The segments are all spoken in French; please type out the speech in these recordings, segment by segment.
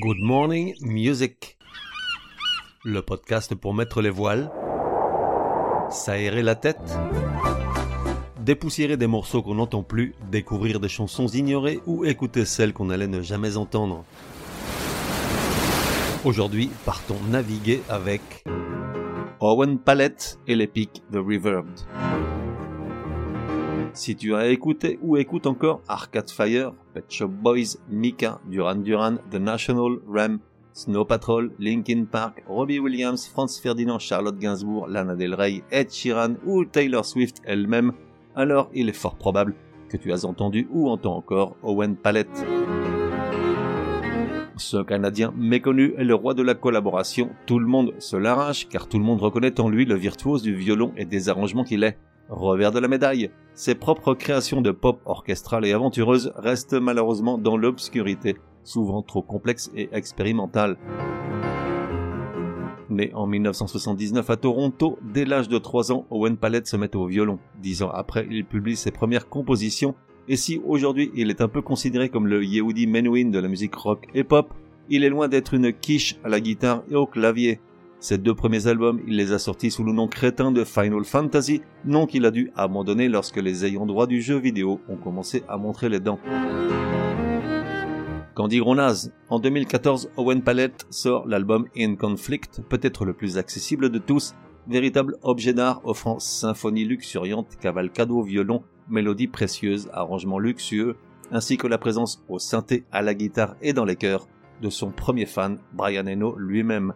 Good Morning Music. Le podcast pour mettre les voiles, s'aérer la tête, dépoussiérer des morceaux qu'on n'entend plus, découvrir des chansons ignorées ou écouter celles qu'on allait ne jamais entendre. Aujourd'hui, partons naviguer avec Owen Palette et l'épique The Reverbed. Si tu as écouté ou écoutes encore Arcade Fire, Pet Shop Boys, Mika, Duran Duran, The National, Rem, Snow Patrol, Linkin Park, Robbie Williams, Franz Ferdinand, Charlotte Gainsbourg, Lana Del Rey, Ed Sheeran ou Taylor Swift elle-même, alors il est fort probable que tu as entendu ou entends encore Owen Palette. Ce Canadien méconnu est le roi de la collaboration. Tout le monde se l'arrache car tout le monde reconnaît en lui le virtuose du violon et des arrangements qu'il est. Revers de la médaille, ses propres créations de pop orchestrales et aventureuses restent malheureusement dans l'obscurité, souvent trop complexes et expérimentales. Né en 1979 à Toronto, dès l'âge de 3 ans, Owen Palette se met au violon. Dix ans après, il publie ses premières compositions, et si aujourd'hui il est un peu considéré comme le Yehudi Menuhin de la musique rock et pop, il est loin d'être une quiche à la guitare et au clavier. Ses deux premiers albums, il les a sortis sous le nom crétin de Final Fantasy, nom qu'il a dû abandonner lorsque les ayants droit du jeu vidéo ont commencé à montrer les dents. Candy Gronaz. En 2014, Owen Palette sort l'album In Conflict, peut-être le plus accessible de tous, véritable objet d'art offrant symphonie luxuriante, cavalcade au violon, mélodie précieuse, arrangement luxueux, ainsi que la présence au synthé, à la guitare et dans les chœurs de son premier fan, Brian Eno lui-même.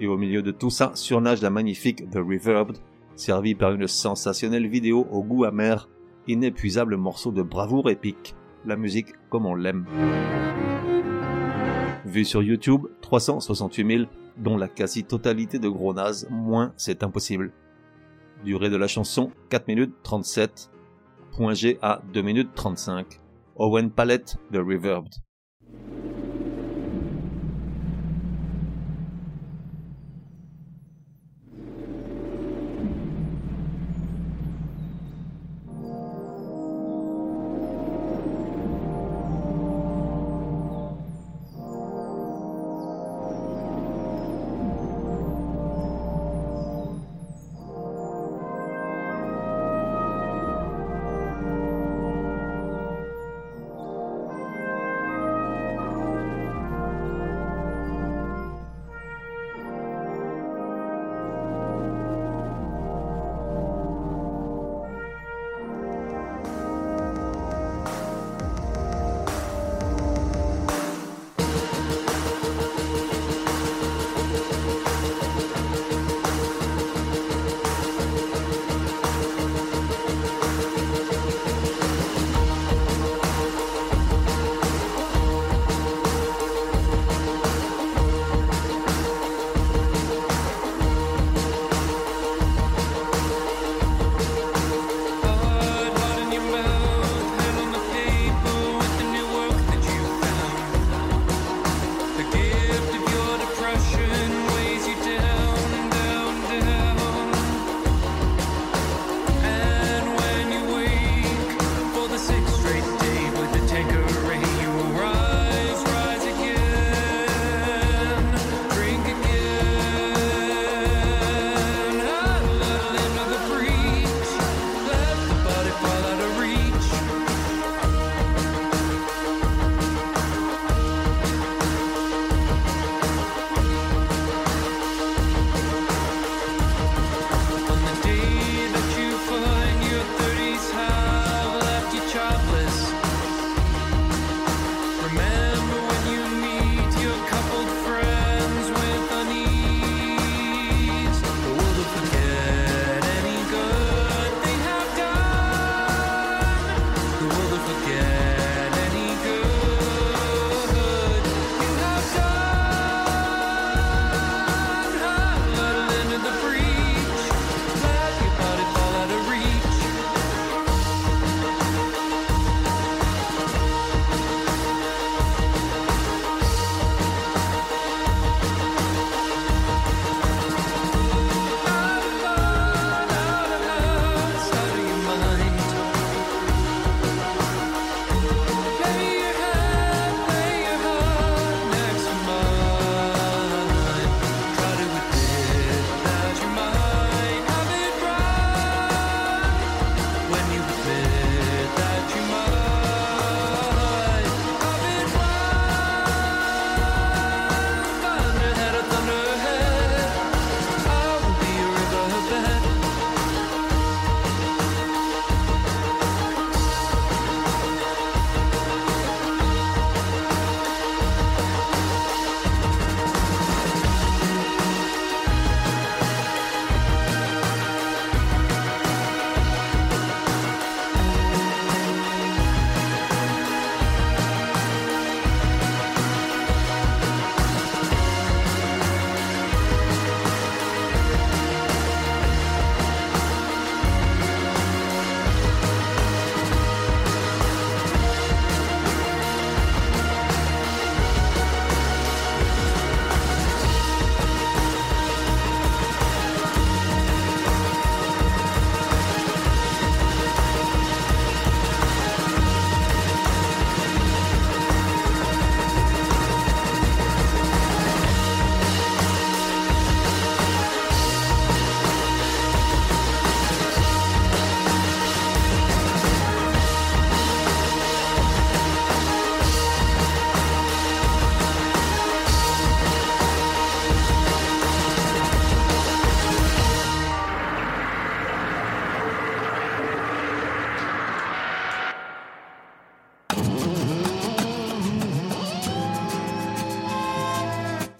Et au milieu de tout ça surnage la magnifique The Reverbed, servi par une sensationnelle vidéo au goût amer, inépuisable morceau de bravoure épique, la musique comme on l'aime. Vu sur YouTube, 368 000, dont la quasi-totalité de gros nazes, moins c'est impossible. Durée de la chanson, 4 minutes 37. Point G à 2 minutes 35. Owen Palette The Reverbed.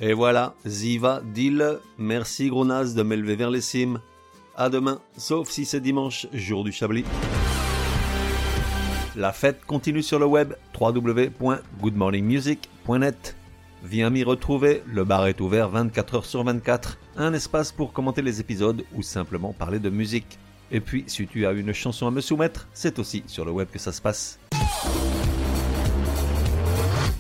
Et voilà, Ziva Dil, merci gros de m'élever vers les cimes. À demain, sauf si c'est dimanche, jour du Chablis. La fête continue sur le web www.goodmorningmusic.net. Viens m'y retrouver, le bar est ouvert 24 heures sur 24, un espace pour commenter les épisodes ou simplement parler de musique. Et puis, si tu as une chanson à me soumettre, c'est aussi sur le web que ça se passe.